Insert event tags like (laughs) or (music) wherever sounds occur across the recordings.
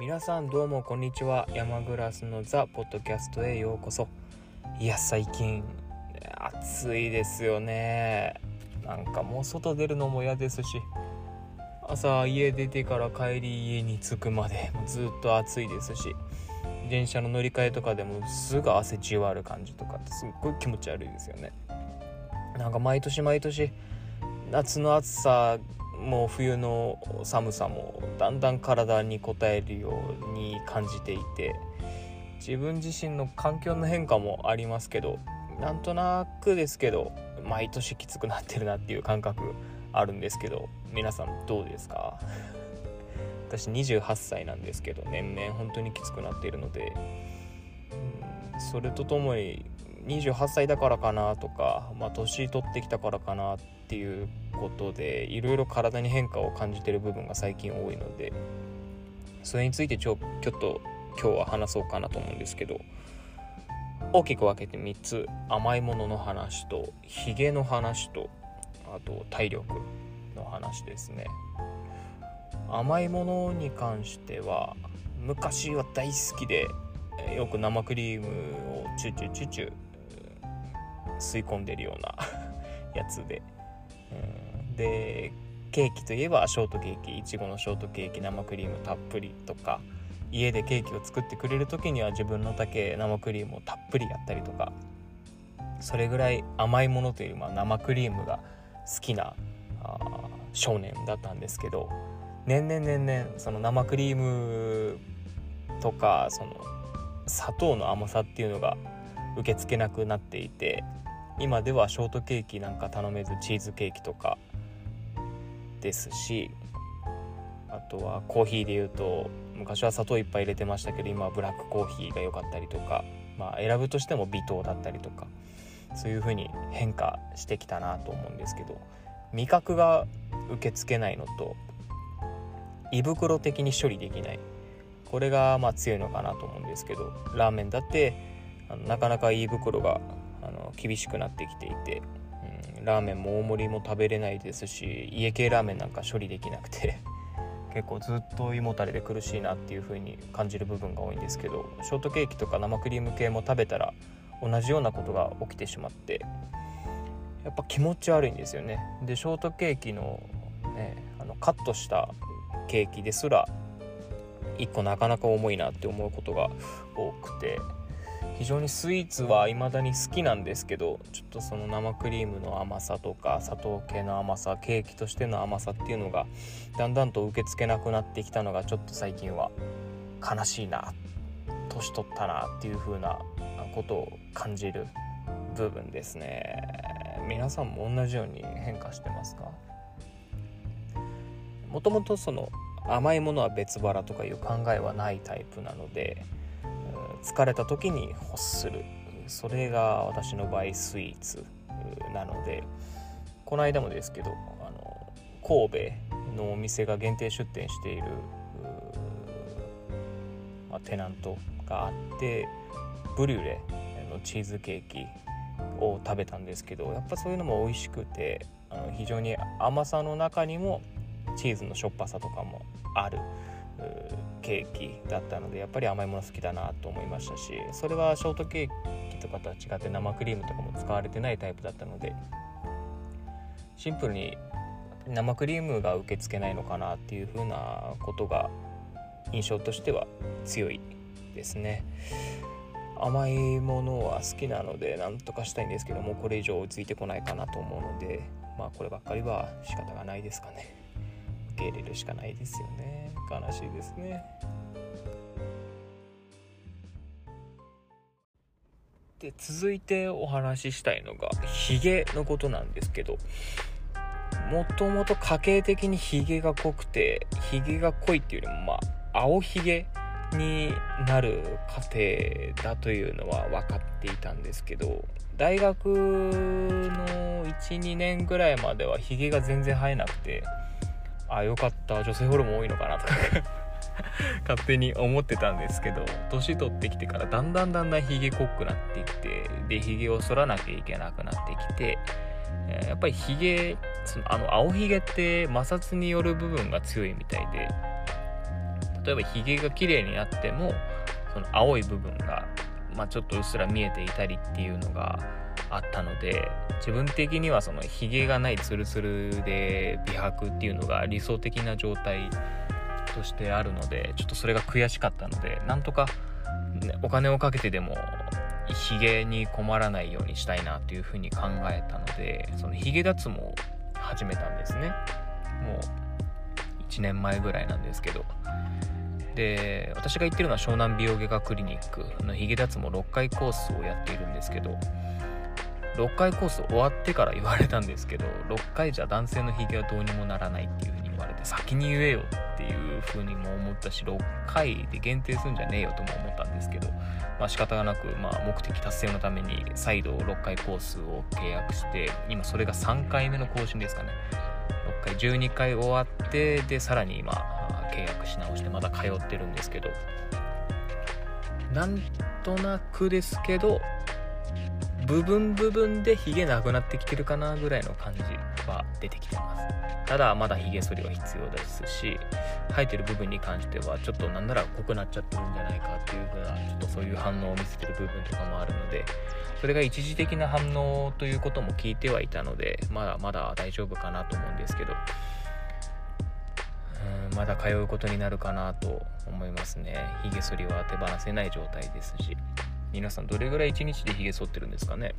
皆さんどうもこんにちは。山グラスのザ・ポッドキャストへようこそ。いや最近暑いですよね。なんかもう外出るのも嫌ですし。朝家出てから帰り家に着くまでずっと暑いですし。電車の乗り換えとかでもすぐ汗じわる感じとかってすっごい気持ち悪いですよね。なんか毎年毎年夏の暑さもう冬の寒さもだんだん体に応えるように感じていて自分自身の環境の変化もありますけどなんとなくですけど毎年きつくなってるなっていう感覚あるんですけど皆さんどうですか？(laughs) 私28歳なんですけど年々本当にきつくなっているので、それとともに28歳だからかなとか、まあ、年取ってきたからかなっていうことでいろいろ体に変化を感じてる部分が最近多いのでそれについてちょちょっと今日は話そうかなと思うんですけど大きく分けて3つ甘いものの話とヒゲの話とあと体力の話ですね。甘いものに関しては昔は大好きでよく生クリームをチュチュチュチュ吸い込んでるような (laughs) やつで、うん、でケーキといえばショートケーキいちごのショートケーキ生クリームたっぷりとか家でケーキを作ってくれる時には自分の丈生クリームをたっぷりやったりとかそれぐらい甘いものというよりも生クリームが好きなあ少年だったんですけど年々年々その生クリームとかその砂糖の甘さっていうのが受け付けなくなっていて今ではショートケーキなんか頼めずチーズケーキとかですしあとはコーヒーでいうと昔は砂糖いっぱい入れてましたけど今はブラックコーヒーが良かったりとか、まあ、選ぶとしても微糖だったりとかそういう風に変化してきたなと思うんですけど味覚が受け付けないのと胃袋的に処理できない。これがまあ強いのかなと思うんですけどラーメンだってなかなか胃袋があの厳しくなってきていて、ラーメンも大盛りも食べれないですし家系ラーメンなんか処理できなくて (laughs) 結構ずっと胃もたれで苦しいなっていう風に感じる部分が多いんですけどショートケーキとか生クリーム系も食べたら同じようなことが起きてしまってやっぱ気持ち悪いんですよね。でショートケーキの,、ね、あのカットしたケーキですら1個なかなか重いなって思うことが多くて非常にスイーツは未だに好きなんですけどちょっとその生クリームの甘さとか砂糖系の甘さケーキとしての甘さっていうのがだんだんと受け付けなくなってきたのがちょっと最近は悲しいな年取ったなっていう風なことを感じる部分ですね。皆さんも同じように変化してますか？もともとその甘いものは別腹とかいう考えはないタイプなので疲れた時に欲する。それが私の場合スイーツなのでこの間もですけどあの神戸のお店が限定出店している、まあ、テナントがあってブリュレのチーズケーキを食べたんですけどやっぱそういうのも美味しくてあの非常に甘さの中にもチーズのしょっぱさとかもある。ケーキだったのでやっぱり甘いもの好きだなと思いましたしそれはショートケーキとかとは違って生クリームとかも使われてないタイプだったのでシンプルに生クリームが受け付けないのかなっていう風なことが印象としては強いですね。甘いものは好きなので何とかしたいんですけどもこれ以上追いついてこないかなと思うのでまあこればっかりは仕方がないですかね。受け入れるしかないですよね。悲しいですね。で続いてお話ししたいのがヒゲのことなんですけどもともと家系的にヒゲが濃くてヒゲが濃いっていうよりもまあ青ひげになる過程だというのは分かっていたんですけど大学の12年ぐらいまではヒゲが全然生えなくてあよかった。女性ホルモン多いのかなとか。(laughs) 勝手に思ってたんですけど年取ってきてからだんだんだんだんヒゲ濃くなってきてでヒゲを剃らなきゃいけなくなってきて、やっぱりヒゲそのあの青ひげって摩擦による部分が強いみたいで例えばひげが綺麗になってもその青い部分が、まあ、ちょっとうっすら見えていたりっていうのがあったので自分的にはそのひげがないツルツルで美白っていうのが理想的な状態としてあるのでちょっとそれが悔しかったのでなんとか、ね、お金をかけてでもひげに困らないようにしたいなというふうに考えたのでそのひげ脱毛を始めたんですね。もう1年前ぐらいなんですけど。で私が行ってるのは湘南美容外科クリニックのヒゲ脱毛6回コースをやっているんですけど6回コース終わってから言われたんですけど6回じゃ男性のヒゲはどうにもならないっていう風に言われて先に言えよっていう風にも思ったし6回で限定するんじゃねえよとも思ったんですけどまあ仕方がなく、まあ、目的達成のために再度6回コースを契約して今それが3回目の更新ですかね。6回12回終わってでさらに今契約し直してまだ通ってるんですけど。なんとなくですけど部分部分でヒゲなくなってきてるかなぐらいの感じは出てきてます。ただまだヒゲ剃りは必要ですし生えてる部分に関してはちょっとなんなら濃くなっちゃってるんじゃないかっていう風なちょっとそういう反応を見せてる部分とかもあるのでそれが一時的な反応ということも聞いてはいたのでまだまだ大丈夫かなと思うんですけど。うんまだ通うことになるかなと思いますね。ヒゲ剃りは手放せない状態ですし。皆さんどれぐらい1日でヒゲ剃ってるんですかね？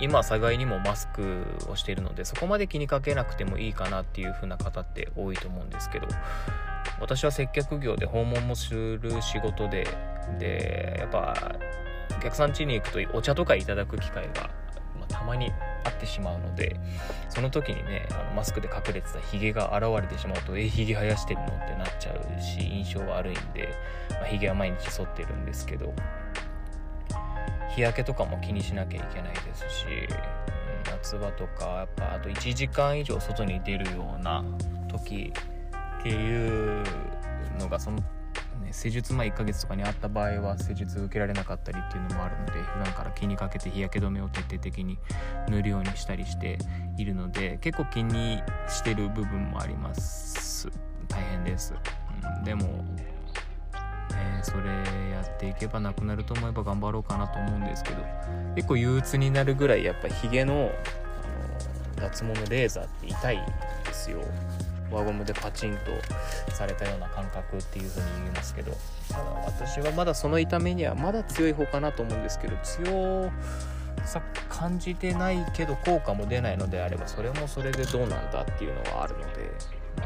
今幸いにもマスクをしているのでそこまで気にかけなくてもいいかなっていう風な方って多いと思うんですけど私は接客業で訪問もする仕事ででやっぱお客さん家に行くとお茶とかいただく機会が、まあ、たまにあってしまうのでその時にねあのマスクで隠れてたヒゲが現れてしまうとえヒゲ生やしてるの？ってなっちゃうし印象悪いんで、まあ、ヒゲは毎日剃ってるんですけど日焼けとかも気にしなきゃいけないですし、夏場とかやっぱあと1時間以上外に出るような時っていうのがその、ね、施術前1ヶ月とかにあった場合は施術受けられなかったりっていうのもあるので普段から気にかけて日焼け止めを徹底的に塗るようにしたりしているので結構気にしてる部分もあります。大変です、うん、でもね、それやっていけばなくなると思えば頑張ろうかなと思うんですけど結構憂鬱になるぐらいやっぱヒゲのあの脱毛のレーザーって痛いんですよ。輪ゴムでパチンとされたような感覚っていう風に言いますけど。ただ私はまだその痛みにはまだ強い方かなと思うんですけど強さ感じてないけど効果も出ないのであればそれもそれでどうなんだっていうのはあるのでま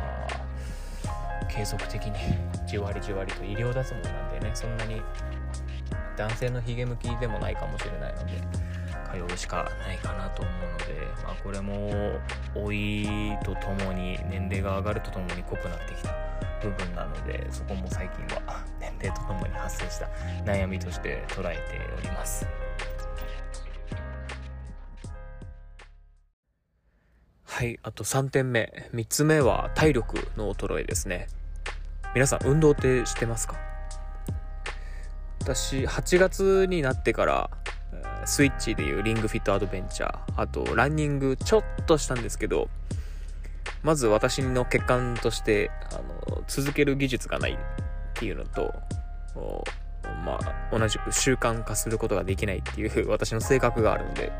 あ継続的にじわりじわりと医療脱毛なんでねそんなに男性のヒゲ向きでもないかもしれないので通うしかないかなと思うので、まあ、これも老いとともに年齢が上がるとともに濃くなってきた部分なのでそこも最近は年齢とともに発生した悩みとして捉えております。はいあと3点目。3つ目は体力の衰えですね。皆さん運動ってしてますか？私8月になってからスイッチでいうリングフィットアドベンチャーあとランニングちょっとしたんですけどまず私の欠陥としてあの続ける技術がないっていうのとまあ同じく習慣化することができないっていう (laughs) 私の性格があるので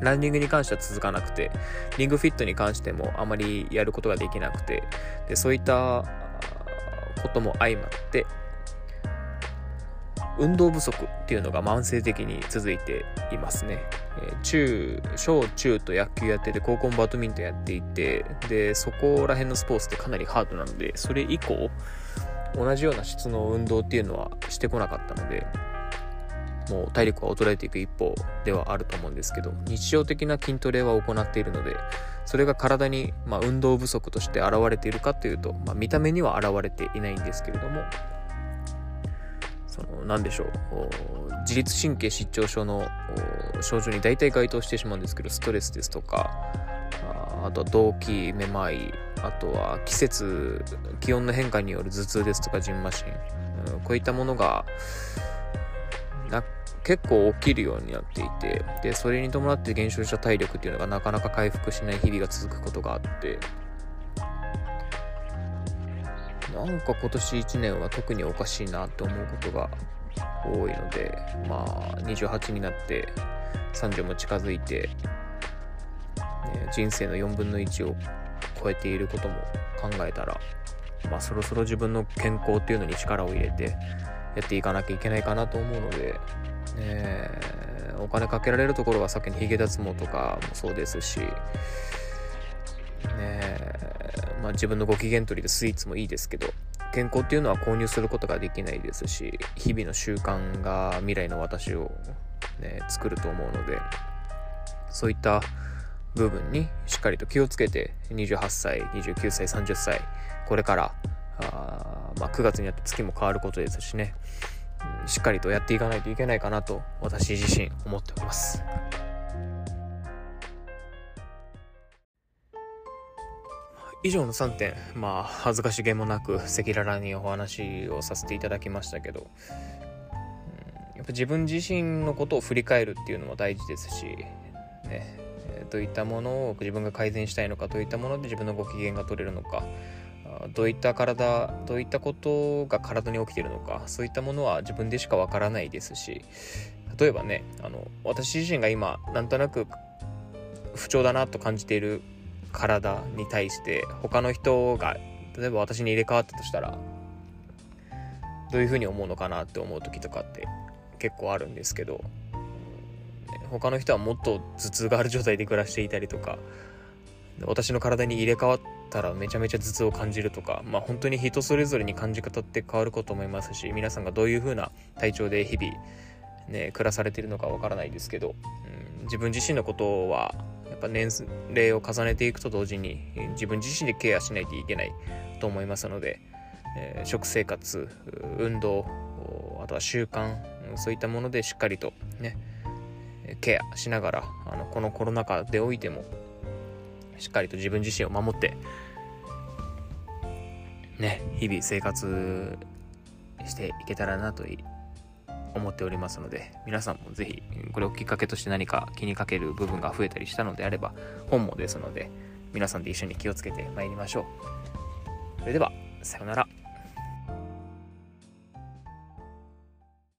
ランニングに関しては続かなくてリングフィットに関してもあまりやることができなくてでそういったことも相まって運動不足っていうのが慢性的に続いていますね。え、中、小中と野球やってて、高校もバドミントンやっていて、で、そこら辺のスポーツってかなりハードなので、それ以降、同じような質の運動っていうのはしてこなかったので、もう体力は衰えていく一方ではあると思うんですけど、日常的な筋トレは行っているので、それが体に、まあ、運動不足として現れているかというと、まあ、見た目には現れていないんですけれども、その何でしょう自律神経失調症の症状に大体該当してしまうんですけどストレスですとかあとは動悸めまいあとは季節気温の変化による頭痛ですとかじんましん、こういったものが結構起きるようになっていてでそれに伴って減少した体力っていうのがなかなか回復しない日々が続くことがあって。なんか今年1年は特におかしいなって思うことが多いのでまあ28になって30も近づいて、ね、人生の4分の1を超えていることも考えたらまあそろそろ自分の健康っていうのに力を入れてやっていかなきゃいけないかなと思うので、ね、お金かけられるところは先にヒゲ脱毛とかもそうですし、ねまあ、自分のご機嫌取りでスイーツもいいですけど健康っていうのは購入することができないですし日々の習慣が未来の私を、ね、作ると思うのでそういった部分にしっかりと気をつけて28歳29歳30歳これからあ、まあ、9月になって月も変わることですしね、しっかりとやっていかないといけないかなと私自身思っております。以上の3点まあ恥ずかしげもなく赤裸々にお話をさせていただきましたけど、うん、やっぱ自分自身のことを振り返るっていうのも大事ですしねどういったものを自分が改善したいのかどういったもので自分のご機嫌が取れるのかどういった体どういったことが体に起きてるのかそういったものは自分でしかわからないですし例えばねあの私自身が今なんとなく不調だなと感じている体に対して他の人が例えば私に入れ替わったとしたらどういうふうに思うのかなって思う時とかって結構あるんですけど他の人はもっと頭痛がある状態で暮らしていたりとか私の体に入れ替わったらめちゃめちゃ頭痛を感じるとかまあ本当に人それぞれに感じ方って変わること思いますし皆さんがどういう風な体調で日々ね暮らされてるのかわからないですけど、うん、自分自身のことはやっぱ年齢を重ねていくと同時に自分自身でケアしないといけないと思いますので、えー、食生活運動あとは習慣そういったものでしっかりとねケアしながらあのこのコロナ禍でおいてもしっかりと自分自身を守ってね日々生活していけたらなと思っておりますので皆さんも是非これをきっかけとして何か気にかける部分が増えたりしたのであれば本もですので皆さんで一緒に気をつけてまいりましょう。それではさようなら。